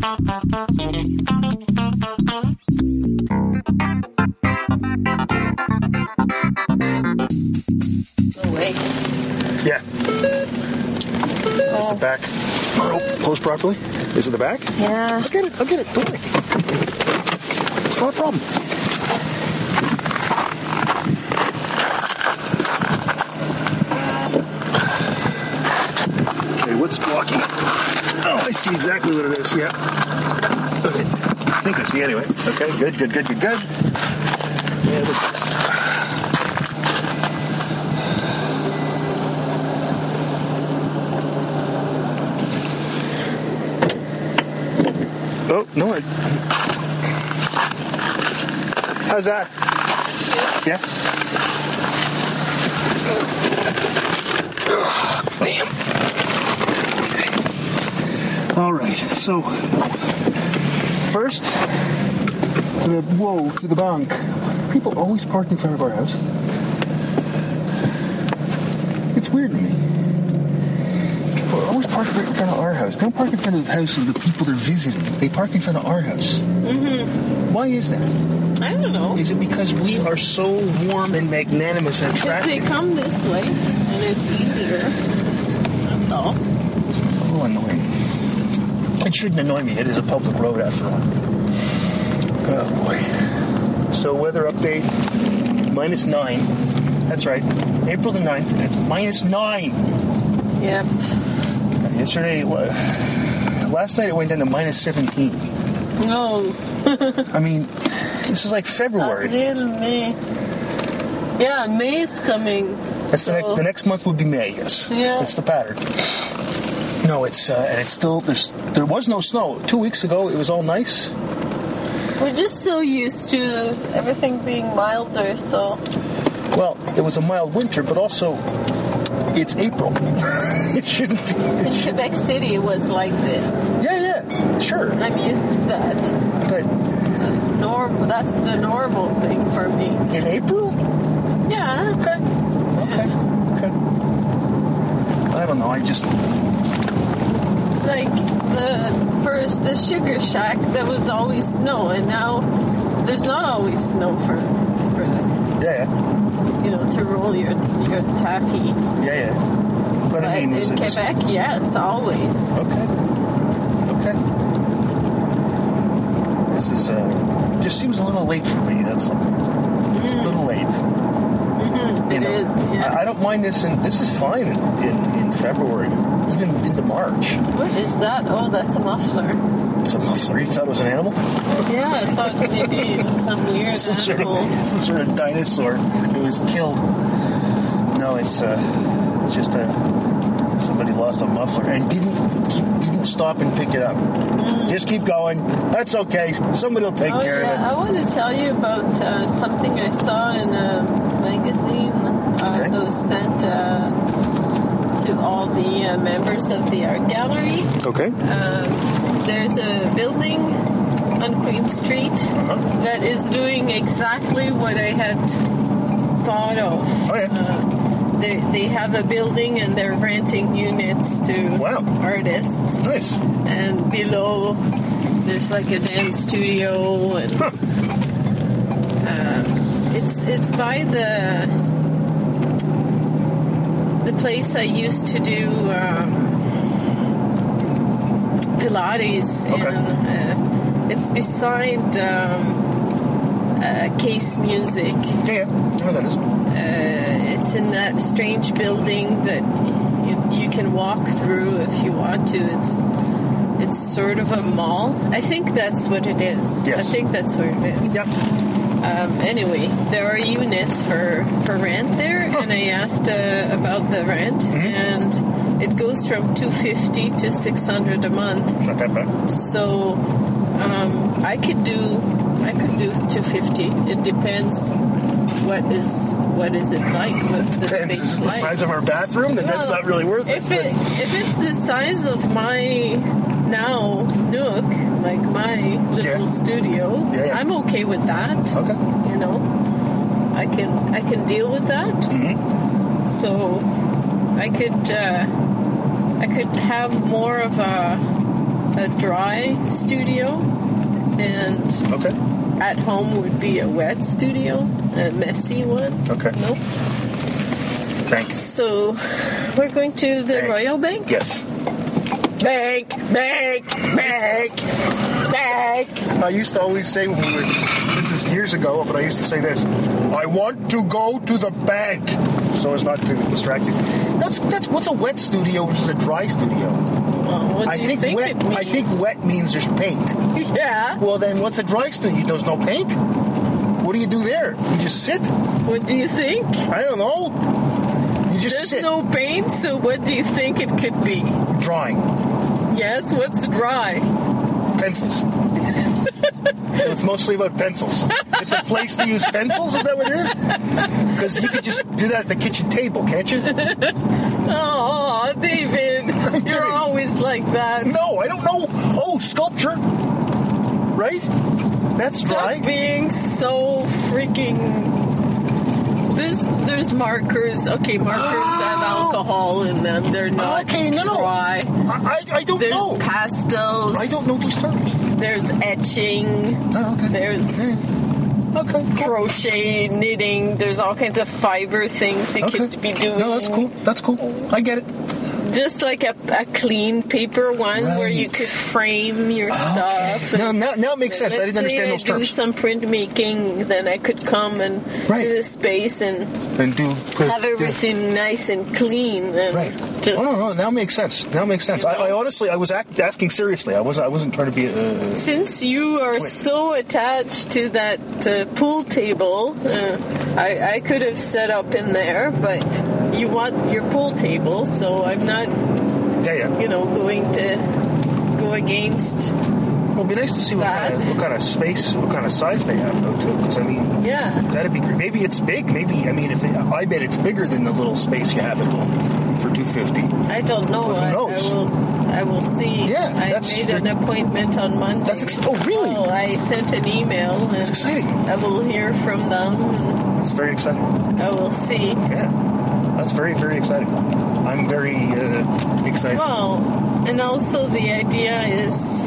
No way. Yeah. Is the oh. back oh, closed properly? Is it the back? Yeah. I'll get it. I'll get it. Don't worry. It's not a problem. Okay, what's blocking? Oh, I see exactly what it is. Yeah. Okay. I think I see anyway. Okay, good, good, good, good, good. Yeah, look. Oh, no. I... How's that? Yeah. All right. So, first, the whoa to the bank. People always park in front of our house. It's weird to me. People always park right in front of our house. They don't park in front of the house of the people they're visiting. They park in front of our house. Mm-hmm. Why is that? I don't know. Is it because we are so warm and magnanimous and Because they come this way and it's easier. That's all. It's a little annoying. It shouldn't annoy me. It is a public road after all. Oh boy. So weather update minus nine. That's right. April the 9th, and it's minus nine. Yep. Yesterday, last night it went down to minus 17. No. I mean, this is like February. April, May. Yeah, May is coming. That's the, next, the next month would be May. Yes, Yeah. that's the pattern. No, it's uh, and it's still there's there was no snow two weeks ago. It was all nice. We're just so used to everything being milder, so Well, it was a mild winter, but also it's April. it shouldn't be. in Quebec City was like this. Yeah, yeah, sure, I'm used to that. but That's normal. That's the normal thing for me. in April, Yeah. okay, okay, okay. I don't know. I just Like the first, the Sugar Shack, there was always snow, and now there's not always snow for, for yeah, yeah, you know, to roll your your taffy. yeah, yeah. But But I mean, in was it just- Quebec, yes, always. Okay. Okay. This is uh just seems a little late for me, that's all. It's a little late. It know, is. Yeah. I, I don't mind this and this is fine in, in, in February, even into March. what is that? Oh, that's a muffler. It's a muffler. You thought it was an animal? Yeah, I thought maybe it was some weird Some sort of animal. some sort of dinosaur. It was killed. No, it's uh it's just a somebody lost a muffler and didn't keep, didn't stop and pick it up. Just keep going. That's okay. Somebody will take Mm. Oh care of it. yeah, I want to tell you about uh, something I saw in a magazine uh, Okay. that was sent uh, to all the uh, members of the art gallery. Okay. There's a building on Queen Street Uh-huh. that is doing exactly what I had thought of. Oh yeah. They, they have a building and they're renting units to Wow. artists. Nice. and below there's like a dance studio and Huh. um, it's it's by the the place I used to do um, Pilates in. Okay. Uh, it's beside um, uh, Case Music. Yeah, know that is. Uh, it's in that strange building that you, you can walk through if you want to. It's it's sort of a mall. I think that's what it is. Yes. I think that's where it is. Yep. Um, anyway, there are units for, for rent there, and I asked uh, about the rent, Mm-hmm. and it goes from two fifty to six hundred a month. Not that bad. So um, I could do I could do two fifty. It depends what is what is it like? What's the space is the size of our bathroom, then that's not really worth it. If it if it's the size of my now nook, like my little Yeah. studio, Yeah, yeah. I'm okay with that. okay. You know, I can I can deal with that. Mm-hmm. So I could uh, I could have more of a a dry studio, and Okay. at home would be a wet studio, a messy one. Okay. Nope. Thanks. So we're going to the Bank. Royal Bank. Yes. Bank, bank, bank, bank. I used to always say when we were, this is years ago, but I used to say this I want to go to the bank so as not to distract you. That's, that's what's a wet studio versus a dry studio? Well, I think, think wet. I think wet means there's paint. Yeah. Well, then what's a dry studio? There's no paint. What do you do there? You just sit. What do you think? I don't know. You just There's sit. no paint, so what do you think it could be? drawing Yes, what's dry? pencils. so it's mostly about pencils. It's a place to use pencils. Is that what it is? Because you could just do that at the kitchen table, can't you? Oh, David, you're kidding. always like that. No, I don't know. Oh, sculpture. Right? That's Stop dry. being so freaking. There's there's markers. Okay, markers have oh. alcohol in them. They're not Okay, no, no. dry. I, I, I don't There's know. pastels. I don't know these terms. There's etching. Oh, okay. There's Okay. cool. crochet, knitting. There's all kinds of fiber things you Okay. could be doing. No, that's cool. That's cool. I get it. Just like a, a clean paper one where you could frame your stuff. No, now, now it makes sense. I didn't understand I those do some printmaking, then I could come and Right. do the space and And do have everything nice and clean and Right. just. oh, no, no, now makes sense. Now makes sense. I, I honestly, I was act, asking seriously. I wasn't. I wasn't trying to be. Uh, Since you are Wait. so attached to that uh, pool table, uh, I, I could have set up in there, but you want your pool table, so I'm not, yeah, yeah. you know, going to go against. Well, it'd be nice to see what kind, of, what kind of space, what kind of size they have, though, too. Because I mean, Yeah. that'd be great. Maybe it's big. Maybe I mean, if it, I bet it's bigger than the little space you have at home for two fifty. I don't know. Who I, I knows? will. I will see. Yeah, I made an appointment on Monday. That's ex- oh, really? Oh, I sent an email. And That's exciting. I will hear from them. That's very exciting. I will see. Yeah, that's very very exciting. I'm very uh, excited. Well, and also the idea is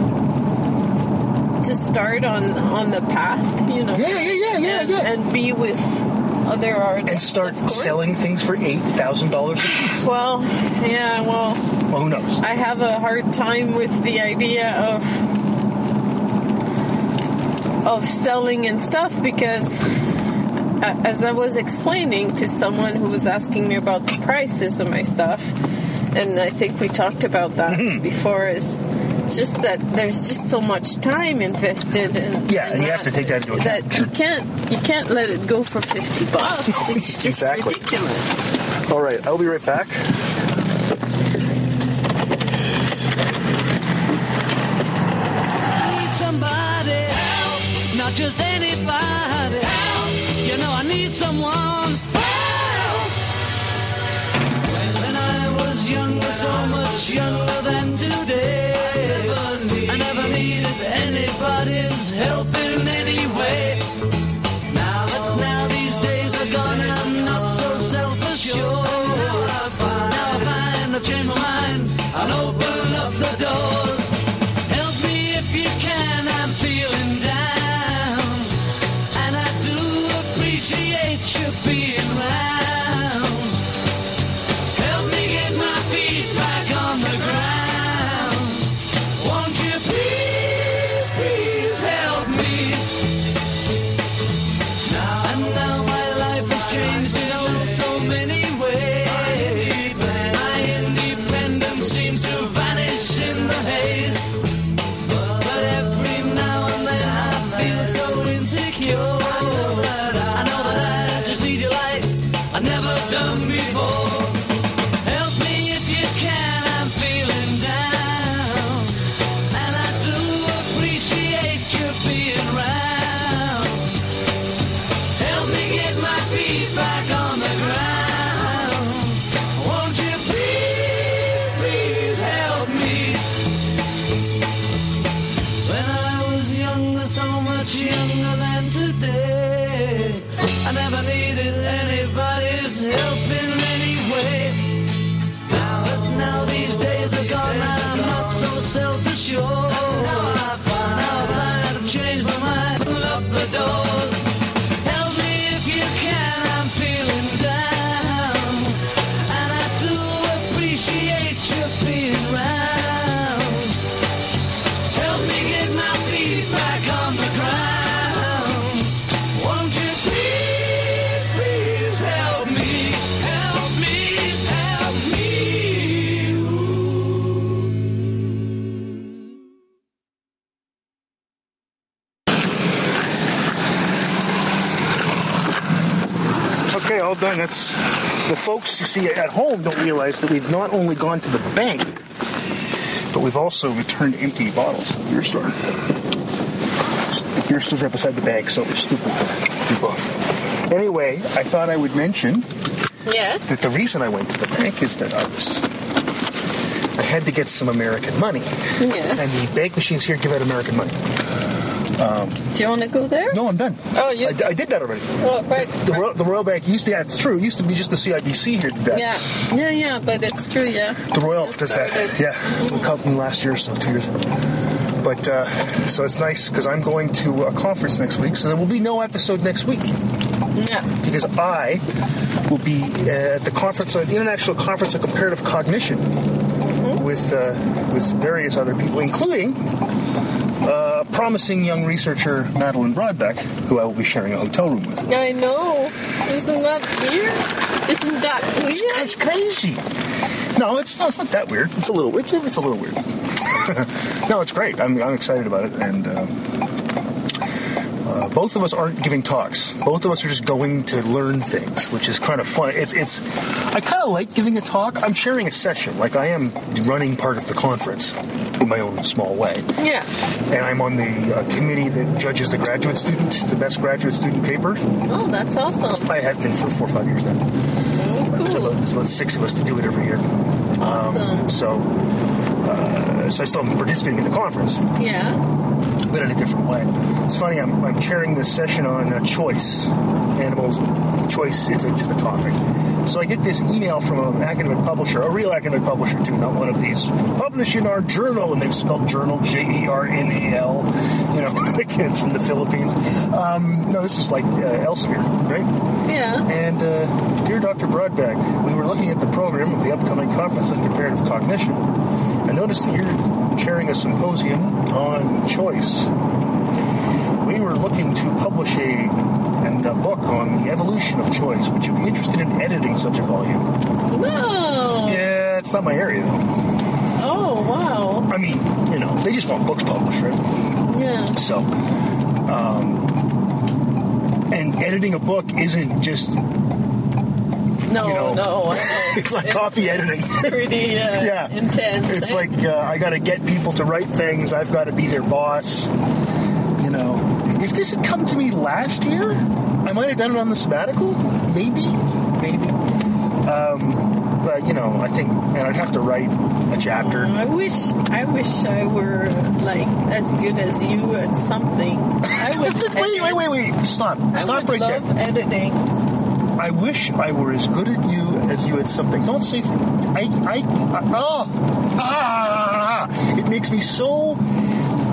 to start on on the path. You know. Yeah, yeah, yeah, yeah, and, yeah. and be with other artists. and start selling things for eight thousand dollars a piece. Well, yeah. Well, Well, who knows? I have a hard time with the idea of of selling and stuff because as I was explaining to someone who was asking me about the prices of my stuff and I think we talked about that Mm-hmm. before is it's just that there's just so much time invested in Yeah, in and you have to take that into account. that you can't you can't let it go for 50 bucks it's just Exactly. ridiculous All right, I'll be right back. need somebody help, not just someone help. When I was younger, so much younger than today, That's the folks you see at home don't realize that we've not only gone to the bank, but we've also returned empty bottles to the beer store. The beer store's right beside the bank, so it's stupid to do both. Anyway, I thought I would mention Yes. that the reason I went to the bank is that I was I had to get some American money, Yes. and the bank machines here give out American money. Do you want to go there? No, I'm done. Oh, you- I, I did that already. Oh, right. The Royal, the Royal Bank used to, yeah, it's true. It used to be just the CIBC here did that. Yeah. Yeah, yeah, but it's true, yeah. The Royal Just does that. started. Yeah, it called me last year, so two years. But uh, so it's nice because I'm going to a conference next week, so there will be no episode next week Yeah. because I will be at the conference, the International Conference of Comparative Cognition, with uh, with various other people, including uh, promising young researcher Madeline Brodbeck, who I will be sharing a hotel room with. I know. Isn't that weird? Isn't that weird? it's crazy. No, it's not, it's not that weird. It's a little it's, it's a little weird. no, it's great. I'm, I'm excited about it, and uh, uh, both of us aren't giving talks. Both of us are just going to learn things, which is kind of fun. It's it's. I kind of like giving a talk. I'm sharing a session, like I am running part of the conference in my own small way, Yeah. and I'm on the uh, committee that judges the graduate student, the best graduate student paper. Oh, that's awesome. I have been for four or five years now. Oh, There's cool. about, there's about six of us to do it every year. Awesome. So, uh, so I still am participating in the conference, Yeah. but in a different way. It's funny. I'm, I'm chairing this session on uh, choice. Animals, choice is a, just a topic. So I get this email from an academic publisher, a real academic publisher too, not one of these. Publish in our journal, and they've spelled journal J E R N A L. You know, it's from the Philippines. Um, no, this is like uh, Elsevier, right? Yeah. And uh, dear Dr. Brodbeck, we were looking at the program of the upcoming conference on comparative cognition. I noticed that you're chairing a symposium on choice. We were looking to publish a, and a book on the evolution of choice. Would you be interested in editing such a volume? No. Yeah, it's not my area though. Oh, wow. I mean, you know, they just want books published, right? Yeah. So, um, and editing a book isn't just No, You know, no. It's like coffee editing. It's pretty uh, yeah, intense. It's like uh, I got to get people to write things. I've got to be their boss. If this had come to me last year, I might have done it on the sabbatical. Maybe, maybe. Um, but you know, I think, and I'd have to write a chapter. I wish I wish I were like as good as you at something. I would wait, wait, wait, wait! Stop! I Stop would right love there. editing. I wish I were as good at you as you at something. Don't say. Th- I. I. I oh. Ah! It makes me so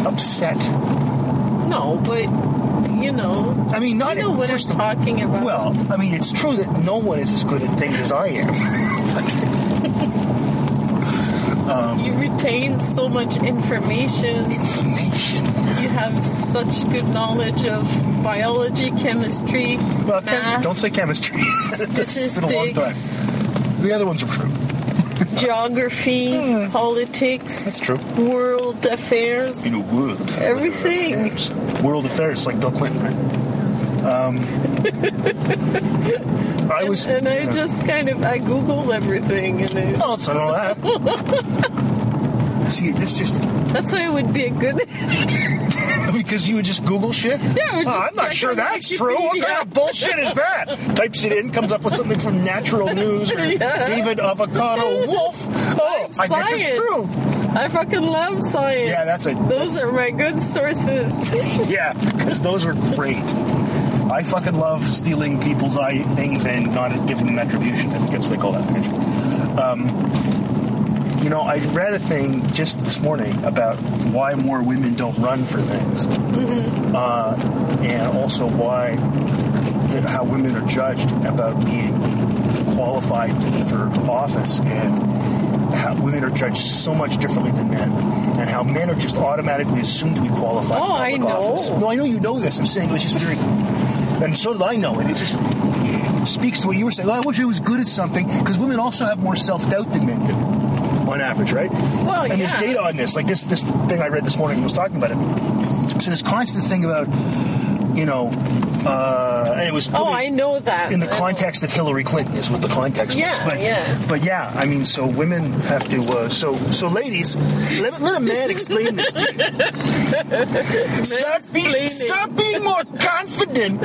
upset. No, but you know, I mean, not you know what I'm talking about. Well, I mean, it's true that no one is as good at things as I am. Um, you retain so much information. Information. You have such good knowledge of biology, chemistry, Well, chem- don't say chemistry. It's been a long time. statistics, The other ones are true. Geography, politics. Hmm. That's true. World affairs. You know, world. Everything. Affairs. World affairs, like Bill Clinton, right? Um, I was. and I just kind of I Google everything, and I, Oh, it's not all that. See, this just that's why I would be a good editor. because you would just Google shit. Yeah, I Oh, just I'm not sure that's true. What kind of bullshit is that? Types it in, comes up with something from Natural News or Yeah. David Avocado Wolfe. Oh, I guess it's true. I fucking love science. Yeah, that's a- Those are my good sources. Yeah, because those are great. I fucking love stealing people's eye things and not giving them attribution. I think that's what they call that. Um, you know, I read a thing just this morning about why more women don't run for things, uh, and also why that how women are judged about being qualified for office and how women are judged so much differently than men, and how men are just automatically assumed to be qualified Oh, for I know. office. No, I know you know this. I'm saying it was just very, and so did I know it. It just it speaks to what you were saying. "Oh, I wish I was good at something because women also have more self doubt than men do, on average, right? Well, and there's data on this. Like this this thing I read this morning was talking about it. So this constant thing about, you know, uh, and it was Oh, I know that. in the context of Hillary Clinton is what the context was. Yeah, But yeah. but yeah, I mean, so women have to. Uh, so so ladies, let, let a man explain this to you. Start Mansplaining. start being more confident,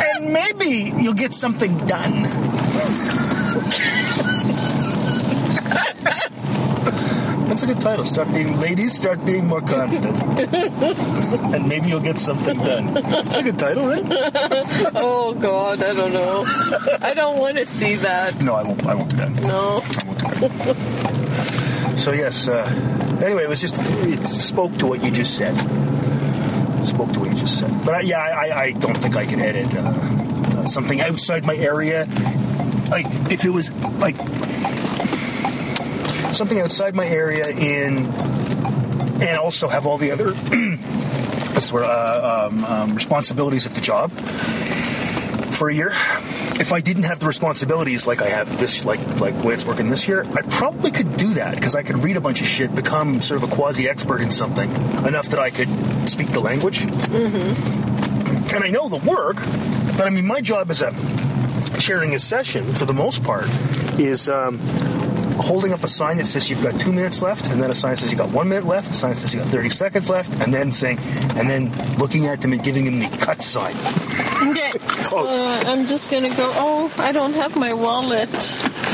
and maybe you'll get something done. That's a good title. Start being ladies. Start being more confident, and maybe you'll get something done. It's a good title, right? Oh God, I don't know. I don't want to see that. No, I won't. I won't do that. No. I won't do that. so yes. Uh, anyway, it was just it spoke to what you just said. It spoke to what you just said. But I, yeah, I, I don't think I can edit uh, uh, something outside my area. Like if it was like something outside my area in, and also have all the other the word, uh, um, um, responsibilities of the job for a year. If I didn't have the responsibilities like I have this, like like way it's working this year, I probably could do that because I could read a bunch of shit, become sort of a quasi expert in something enough that I could speak the language, mm-hmm. and I know the work. But I mean, my job as a chairing a session, for the most part, is. Um, Holding up a sign that says you've got two minutes left, and then a sign says you've got one minute left, a sign says you've got 30 seconds left, and then saying, and then looking at them and giving them the cut sign. Okay. So uh, I'm just gonna go. Oh, I don't have my wallet.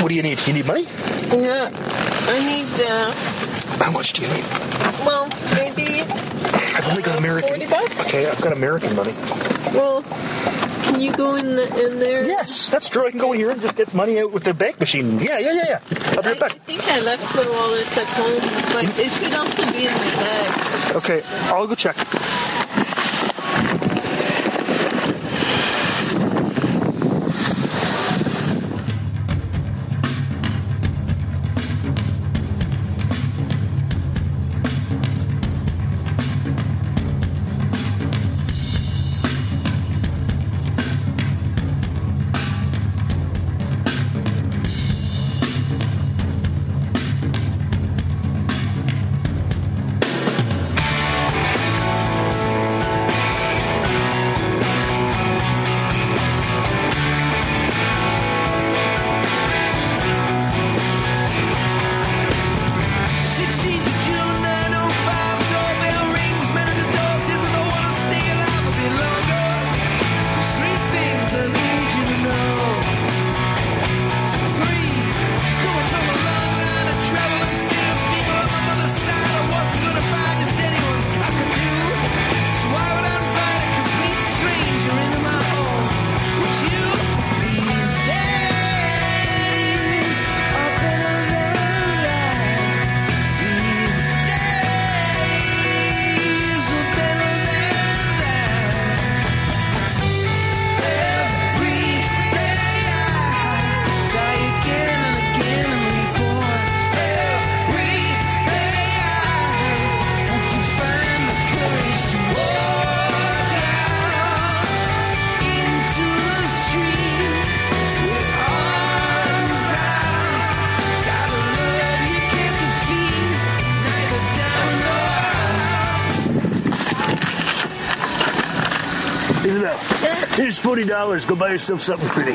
What do you need? You need money? Yeah. I need. Uh, How much do you need? well, maybe. I've only got American. 40 bucks? Okay, I've got American money. Well, can you go in the, in there? Yes, that's true. I can go in here and just get money out with the bank machine. Yeah, yeah, yeah, yeah. I'll be I, right I back. think I left my wallet at home, but it could also be in my bag. Okay, I'll go check. $40. Go buy yourself something pretty.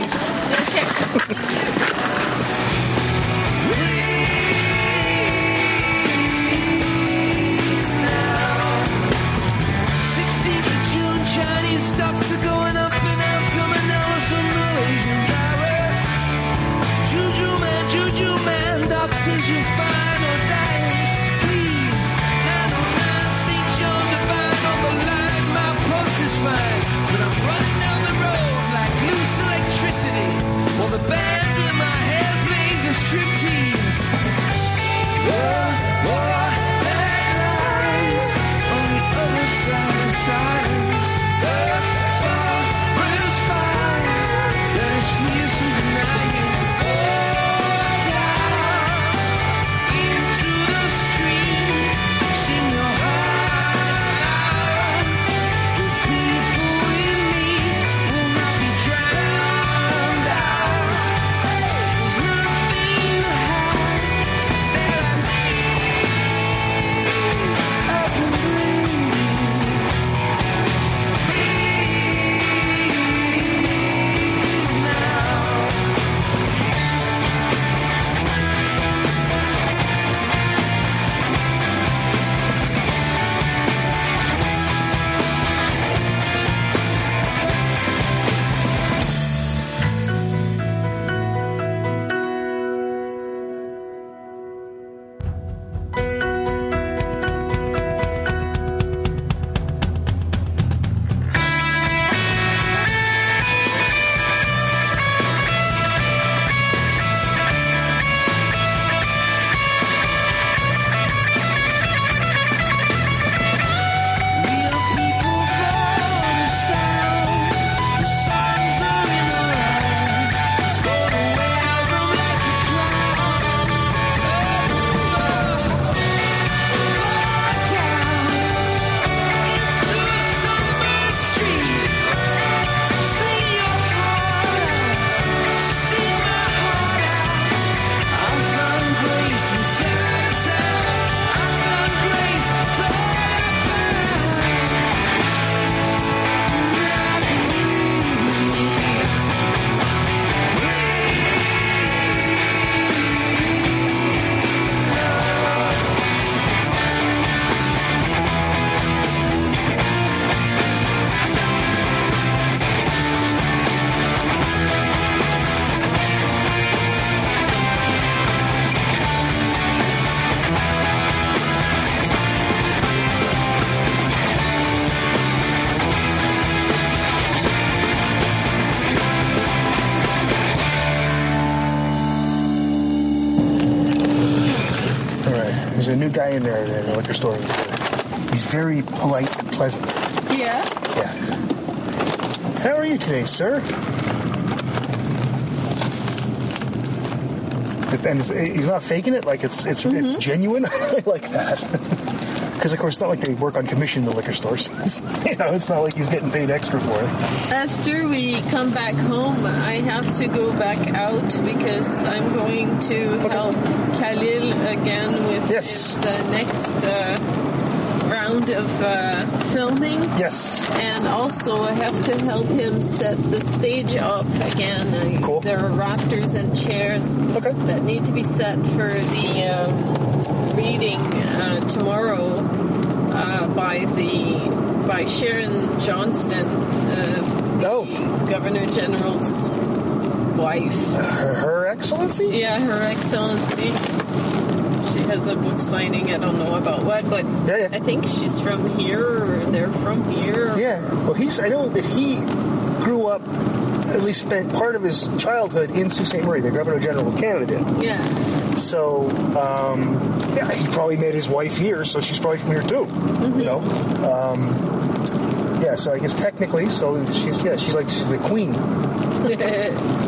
Store. He's, uh, he's very polite and pleasant. Yeah. Yeah. How are you today, sir? And it's, he's not faking it; like it's it's it's genuine. I like that. Because of course, it's not like they work on commission in the liquor stores. you know, it's not like he's getting paid extra for it. After we come back home, I have to go back out because I'm going to help Khalil again with Yes. his uh, next uh, round of uh, filming. Yes. And also, I have to help him set the stage up again. Cool. There are rafters and chairs Okay. that need to be set for the um, reading uh, tomorrow uh, by the by Sharon Johnston, uh, Oh. the Governor General's wife. Her, Her Excellency. Yeah, Her Excellency. She has a book signing. I don't know about what, but Yeah, yeah. I think she's from here, or they're from here. Yeah. Well, he's. I know that he grew up. At least spent part of his childhood in Sault Ste. Marie. The Governor General of Canada did. Yeah. So, um, yeah, he probably met his wife here, so she's probably from here too. You know, um, yeah. So I guess technically, so she's yeah, she's like she's the queen.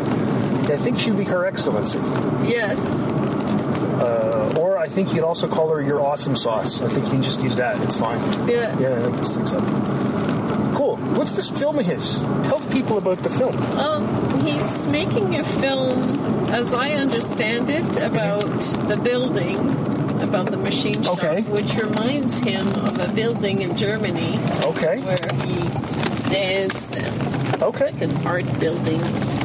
I think she'd be her excellency, yes. Uh, or I think you could also call her your awesome sauce. I think you can just use that. It's fine. Yeah. Yeah, I think this thing's up. Cool. What's this film of his? Tell people about the film. Well, he's making a film, as I understand it, about the building, about the machine shop, Okay. which reminds him of a building in Germany Okay. where he danced and Okay. an art building.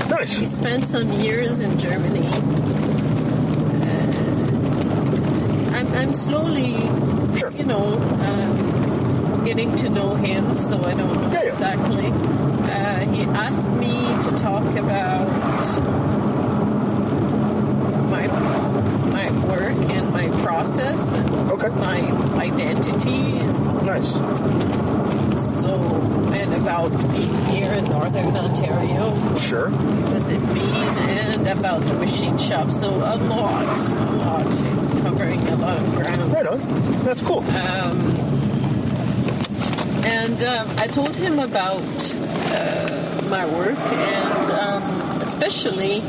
He spent some years in Germany. Uh, I'm, I'm slowly, Sure. you know, um, getting to know him, so I don't know Yeah, yeah. exactly. Uh, he asked me to talk about my my work and my process and Okay. my identity and Nice. so and about being here in northern Ontario Sure. does it mean and about the machine shop so a lot a lot it's covering a lot of ground Right on. That's cool. Um, and um, i told him about uh, my work and um, especially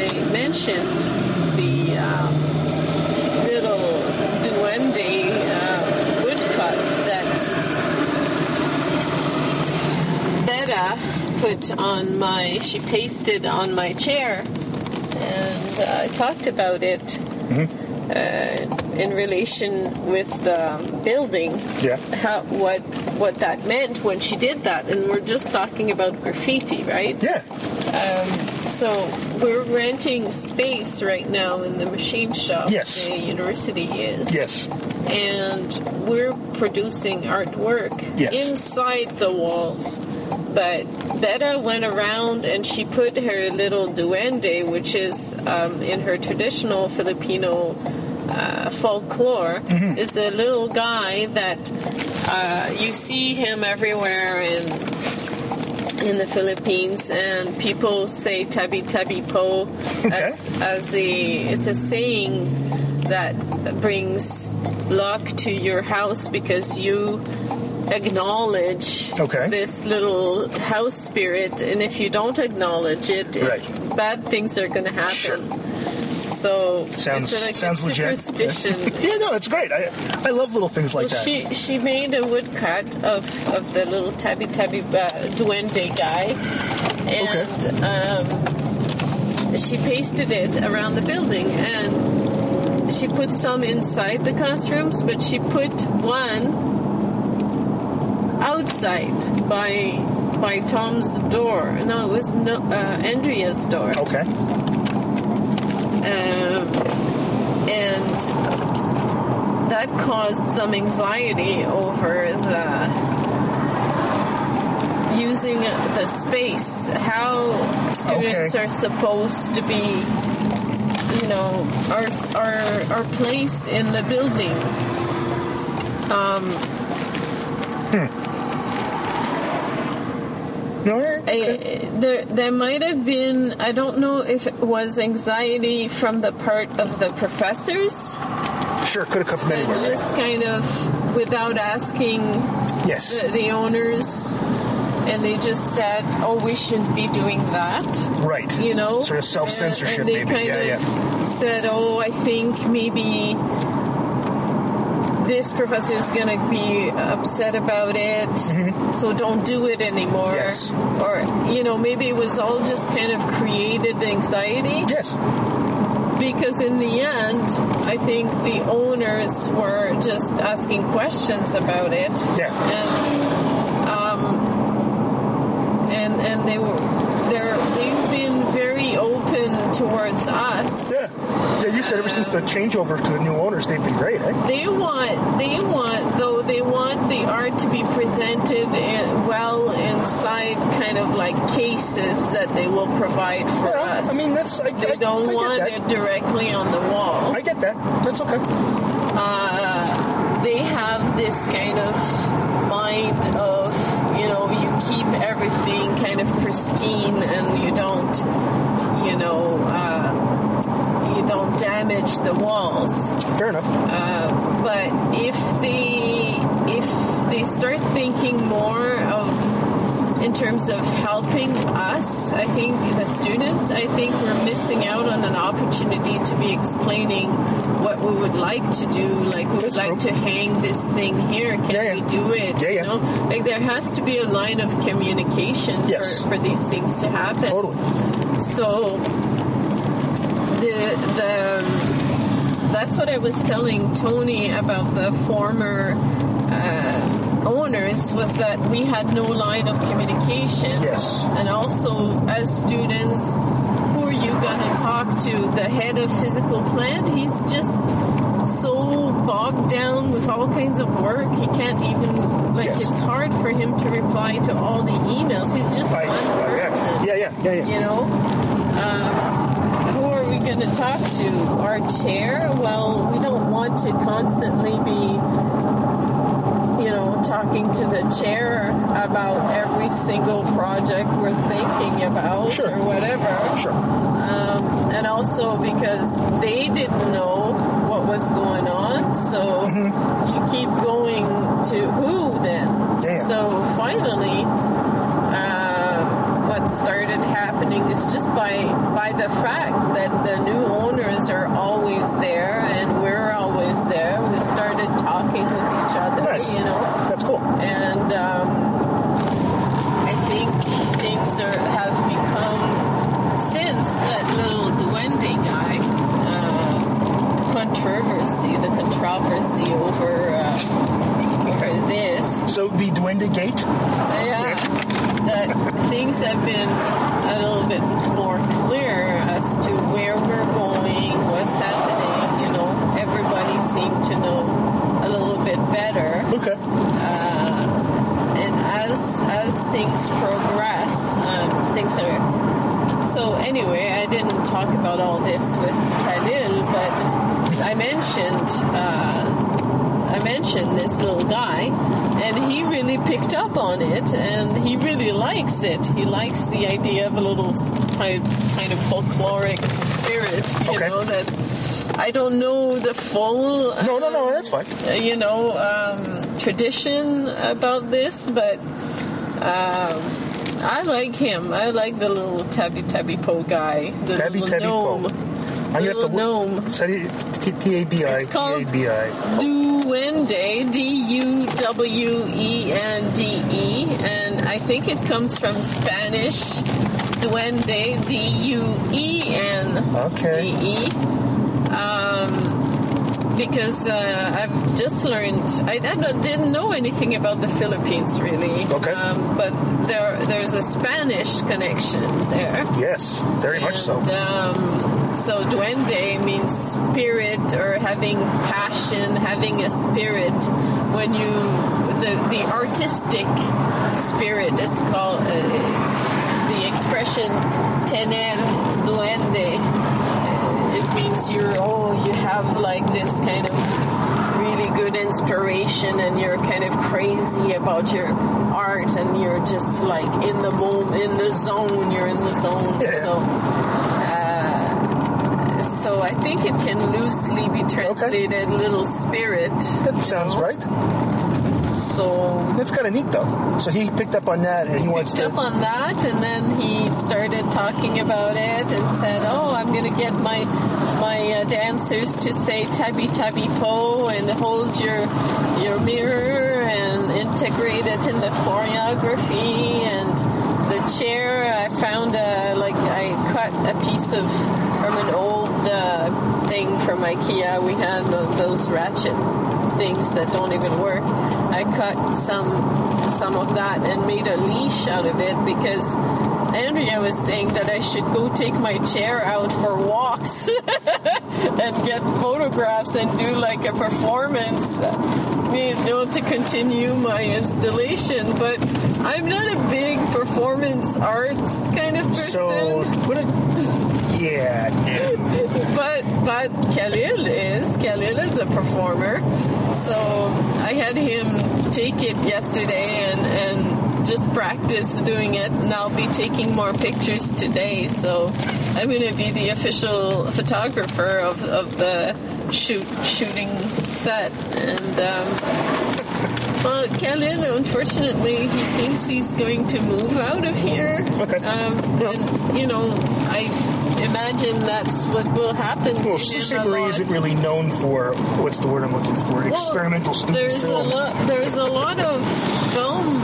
i mentioned the um, little duende uh, woodcut that Beta put on my, she pasted on my chair, and uh, I talked about it uh, in relation with the building. Yeah. How what what that meant when she did that, and we're just talking about graffiti, right? Yeah. So we're renting space right now in the machine shop. Yes. The university is. Yes. And we're producing artwork Yes. inside the walls. But Beta went around and she put her little duende, which is um, in her traditional Filipino uh, folklore, Mm-hmm. is a little guy that uh, you see him everywhere in in the Philippines, and people say "tabi tabi po" as, as a it's a saying that brings luck to your house because you acknowledge Okay. this little house spirit, and if you don't acknowledge it, Right. bad things are going to happen. Sure. So Sounds it's like sounds a legit. superstition. Yeah, no, it's great. I I love little things like that. she she made a woodcut of of the little tabi tabi uh, duende guy, and um, she pasted it around the building, and she put some inside the classrooms, but she put one outside by by Tom's door. No, it was no, uh, Andrea's door Okay. um, and that caused some anxiety over the using the space how students Okay. are supposed to be you know our our our place in the building No, yeah, I, there, there might have been. I don't know if it was anxiety from the part of the professors Sure, could have come from anywhere. just kind of without asking Yes. the, the owners, and they just said, "Oh, we shouldn't be doing that." Right. You know, Sort of self censorship, they maybe. kind Yeah, of yeah. said, "Oh, I think maybe." This professor is going to be upset about it, so don't do it anymore. Mm-hmm. Yes. Or, you know, maybe it was all just kind of created anxiety Yes. because in the end, I think the owners were just asking questions about it. Yeah. And um, and and they were they're they've been very open towards us. Yeah. Yeah, you said ever since the changeover to the new owners, they've been great, eh? They want they want though they want the art to be presented in, well inside kind of like cases that they will provide for Yeah, us. I mean, that's. I, they I, don't I want get it directly on the wall. I get that. That's okay. uh, they have this kind of mind of you know you everything kind of pristine and you don't you know uh, you don't damage the walls Fair enough. uh, but if they if they start thinking more of in terms of helping us, I think the students, I think we're missing out on an opportunity to be explaining what we would like to do. Like we would like true. to hang this thing here. Can Yeah, yeah. we do it? Yeah, You yeah. know, like there has to be a line of communication Yes. for, for these things to happen. Totally. So the the um, that's what I was telling Tony about the former uh, owners was that we had no line of communication. Yes. And also, as students, who are you going to talk to? The head of physical plant? He's just so bogged down with all kinds of work. He can't even like. Yes. It's hard for him to reply to all the emails. He's just I, one person yeah, yeah, yeah, yeah. you know um, who are we going to talk to our chair well we don't want to constantly be you know talking to the chair about every single project we're thinking about Sure. or whatever Sure. um, and also because they didn't know what was going on so you keep going to who then Damn. so finally uh, what started happening is just by by the fact that the new owners are always there and we're always there we started talking with each other Nice. you know That's cool. and um, I think things are have become since that little duende guy uh, controversy, the controversy over uh, over this. So be Duende Gate? Yeah, that things have been a little bit more clear as to where we're going, what's happening. You know, everybody seemed to know a little bit better Okay. and as as things progress, um, things are. So anyway, I didn't talk about all this with Khalil, but I mentioned uh, I mentioned this little guy, and he really picked up on it, and he really likes it. He likes the idea of a little kind kind of folkloric spirit, you Okay. know that. I don't know the full No, no, no, that's fine. uh, you know, um, tradition about this, but um, I like him. I like the little Tabi Tabi Po guy, the Tabi little Tabi Po. gnome. I'm gonna have to gnome. It- T T A B I It's called- A B I. Duende, D U W E N D E, and I think it comes from Spanish. Duende, D U E N Okay. D E. Um, because uh, I've just learned, I, I didn't know anything about the Philippines really. Okay. Um, but there, there's a Spanish connection there. Yes, very much so. Um, so duende means spirit or having passion, having a spirit. When you the the artistic spirit is called uh, the expression tener duende. Means you're oh you have like this kind of really good inspiration and you're kind of crazy about your art and you're just like in the moment in the zone you're in the zone Yeah. so uh, so I think it can loosely be translated little spirit. That sounds right. So That's kind of neat, though. So he picked up on that, and he wants picked to. up on that, and then he started talking about it and said, "Oh, I'm going to get my my uh, dancers to say tabi tabi po and hold your your mirror and integrate it in the choreography and the chair. I found a like I cut a piece of from an old uh, thing from IKEA. We had those ratchet things that don't even work. I cut some some of that and made a leash out of it because Andrea was saying that I should go take my chair out for walks and get photographs and do like a performance, you know, to continue my installation. But I'm not a big performance arts kind of person. So, what a, yeah, yeah. but but Khalil is Khalil is a performer, so I had him take it yesterday and and practice doing it, and I'll be taking more pictures today. So I'm going to be the official photographer of, of the shoot shooting set, and um, well, Khalil, unfortunately, he thinks he's going to move out of here. Okay. Um, and you know, I imagine that's what will happen Well, to him Sault Ste. a Marie lot. isn't really known for what's the word I'm looking for? Well, Experimental student there's film. A lot, there's a lot of films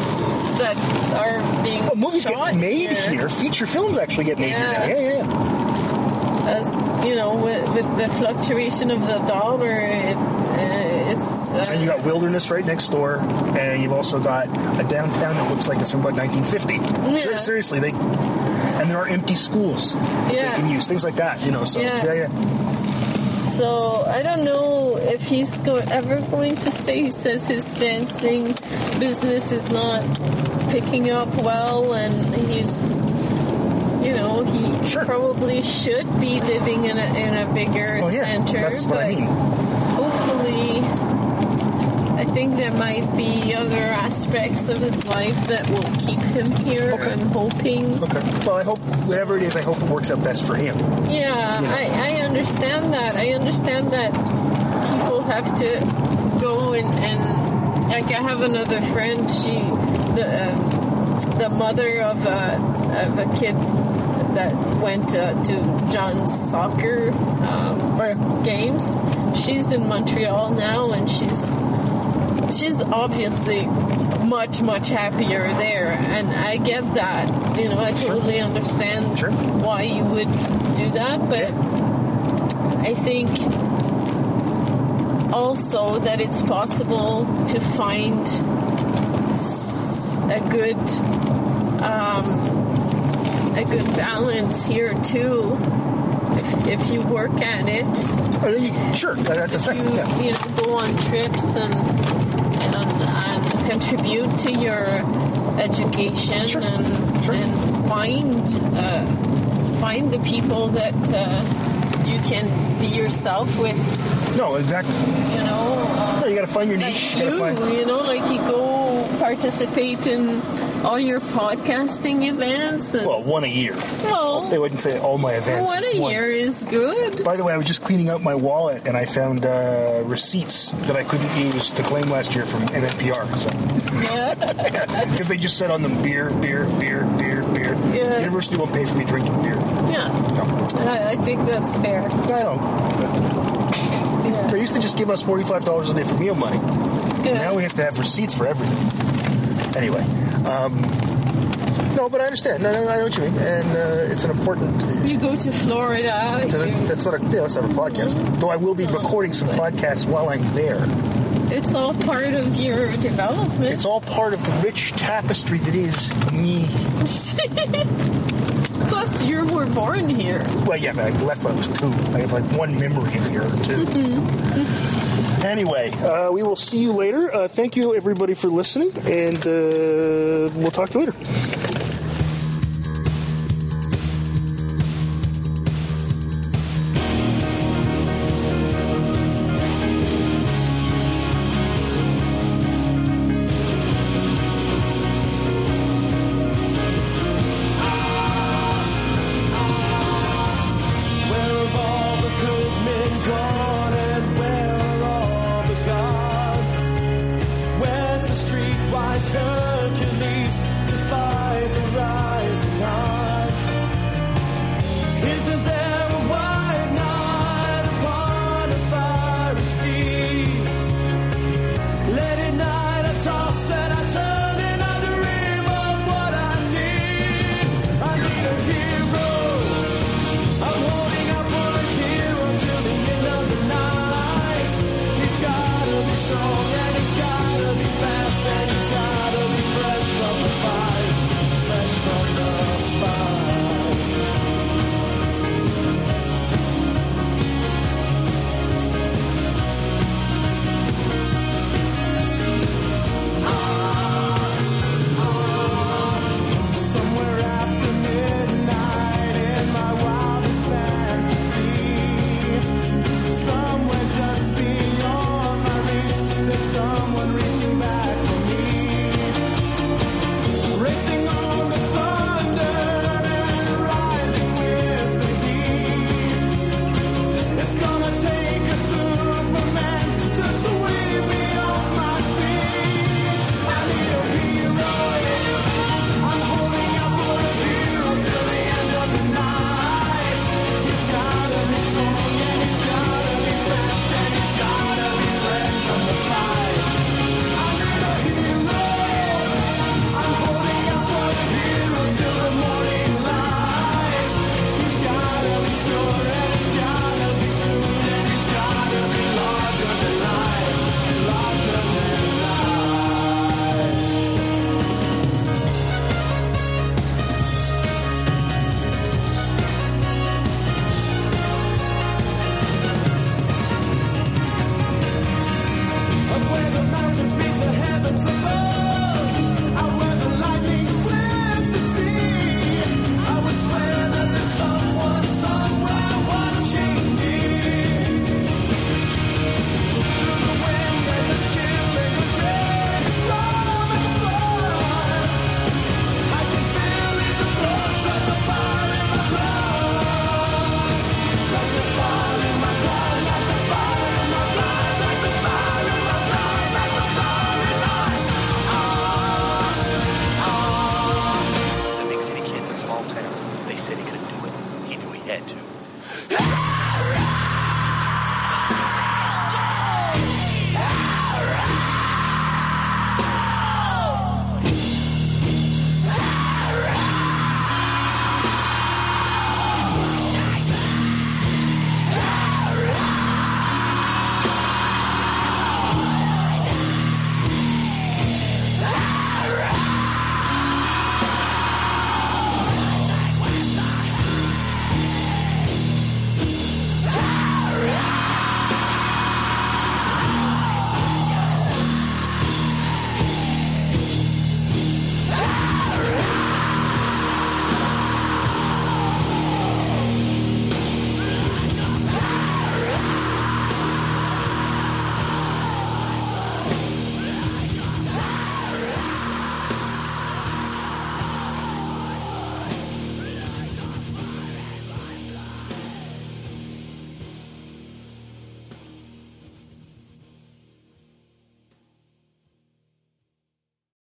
that are being Oh, movies get made here. Feature films actually get made Yeah. here. now. Yeah, yeah, yeah. As you know, with, with the fluctuation of the dollar, it, uh, it's uh, And you got Wilderness right next door, and you've also got a downtown that looks like it's from about 1950. Ser- Yeah. seriously, they and there are empty schools that Yeah. they can use things like that. You know, so Yeah. yeah, yeah. So I don't know if he's go- ever going to stay. He says his dancing business is not picking up well, and he's, you know, he Sure. probably should be living in a in a bigger Oh yeah, center. that's what but I mean. I think there might be other aspects of his life that will keep him here. Okay. I'm hoping. Okay. Well, I hope whatever it is, I hope it works out best for him. Yeah, I, I understand that. I understand that people have to go and, and like I have another friend. She the um, the mother of a of a kid that went uh, to John's soccer um, Oh yeah. games. She's in Montreal now, and she's she's obviously much much happier there, and I get that. You know, I totally understand Sure. why you would do that, but I think also that it's possible to find a good um, a good balance here too. If, if you work at it, sure, that- that's a if thing. you Yeah. you know go on trips and contribute to your education Sure. and Sure. and find uh, find the people that uh, you can be yourself with. No, exactly. You know, uh, No, you got to find your like niche. you, gotta find. you know, like you go participate in all your podcasting events and Well, one a year. well, They wouldn't say all my events. one a one. year is good. By the way, I was just cleaning out my wallet and I found uh, receipts that I couldn't use to claim last year from NPR. So Yeah. because they just said on them beer, beer, beer, beer, beer. Yeah. University won't pay for me drinking beer. Yeah, No, I, I think that's fair. I don't. Yeah. they used to just give us forty-five dollars a day for meal money. Yeah. Now we have to have receipts for everything. Anyway, um, no, but I understand. No, no, I know what you mean, and uh, it's an important. you go to Florida. To the, you- that's not a. Yeah, that's not a podcast. Though I will be recording some podcasts while I'm there. it's all part of your development. It's all part of the rich tapestry that is me. Plus, you were born here. Well, yeah, but I left when I was two. I have like one memory of here or two. Anyway, uh, we will see you later. Uh, thank you, everybody, for listening, and uh, we'll talk to you later.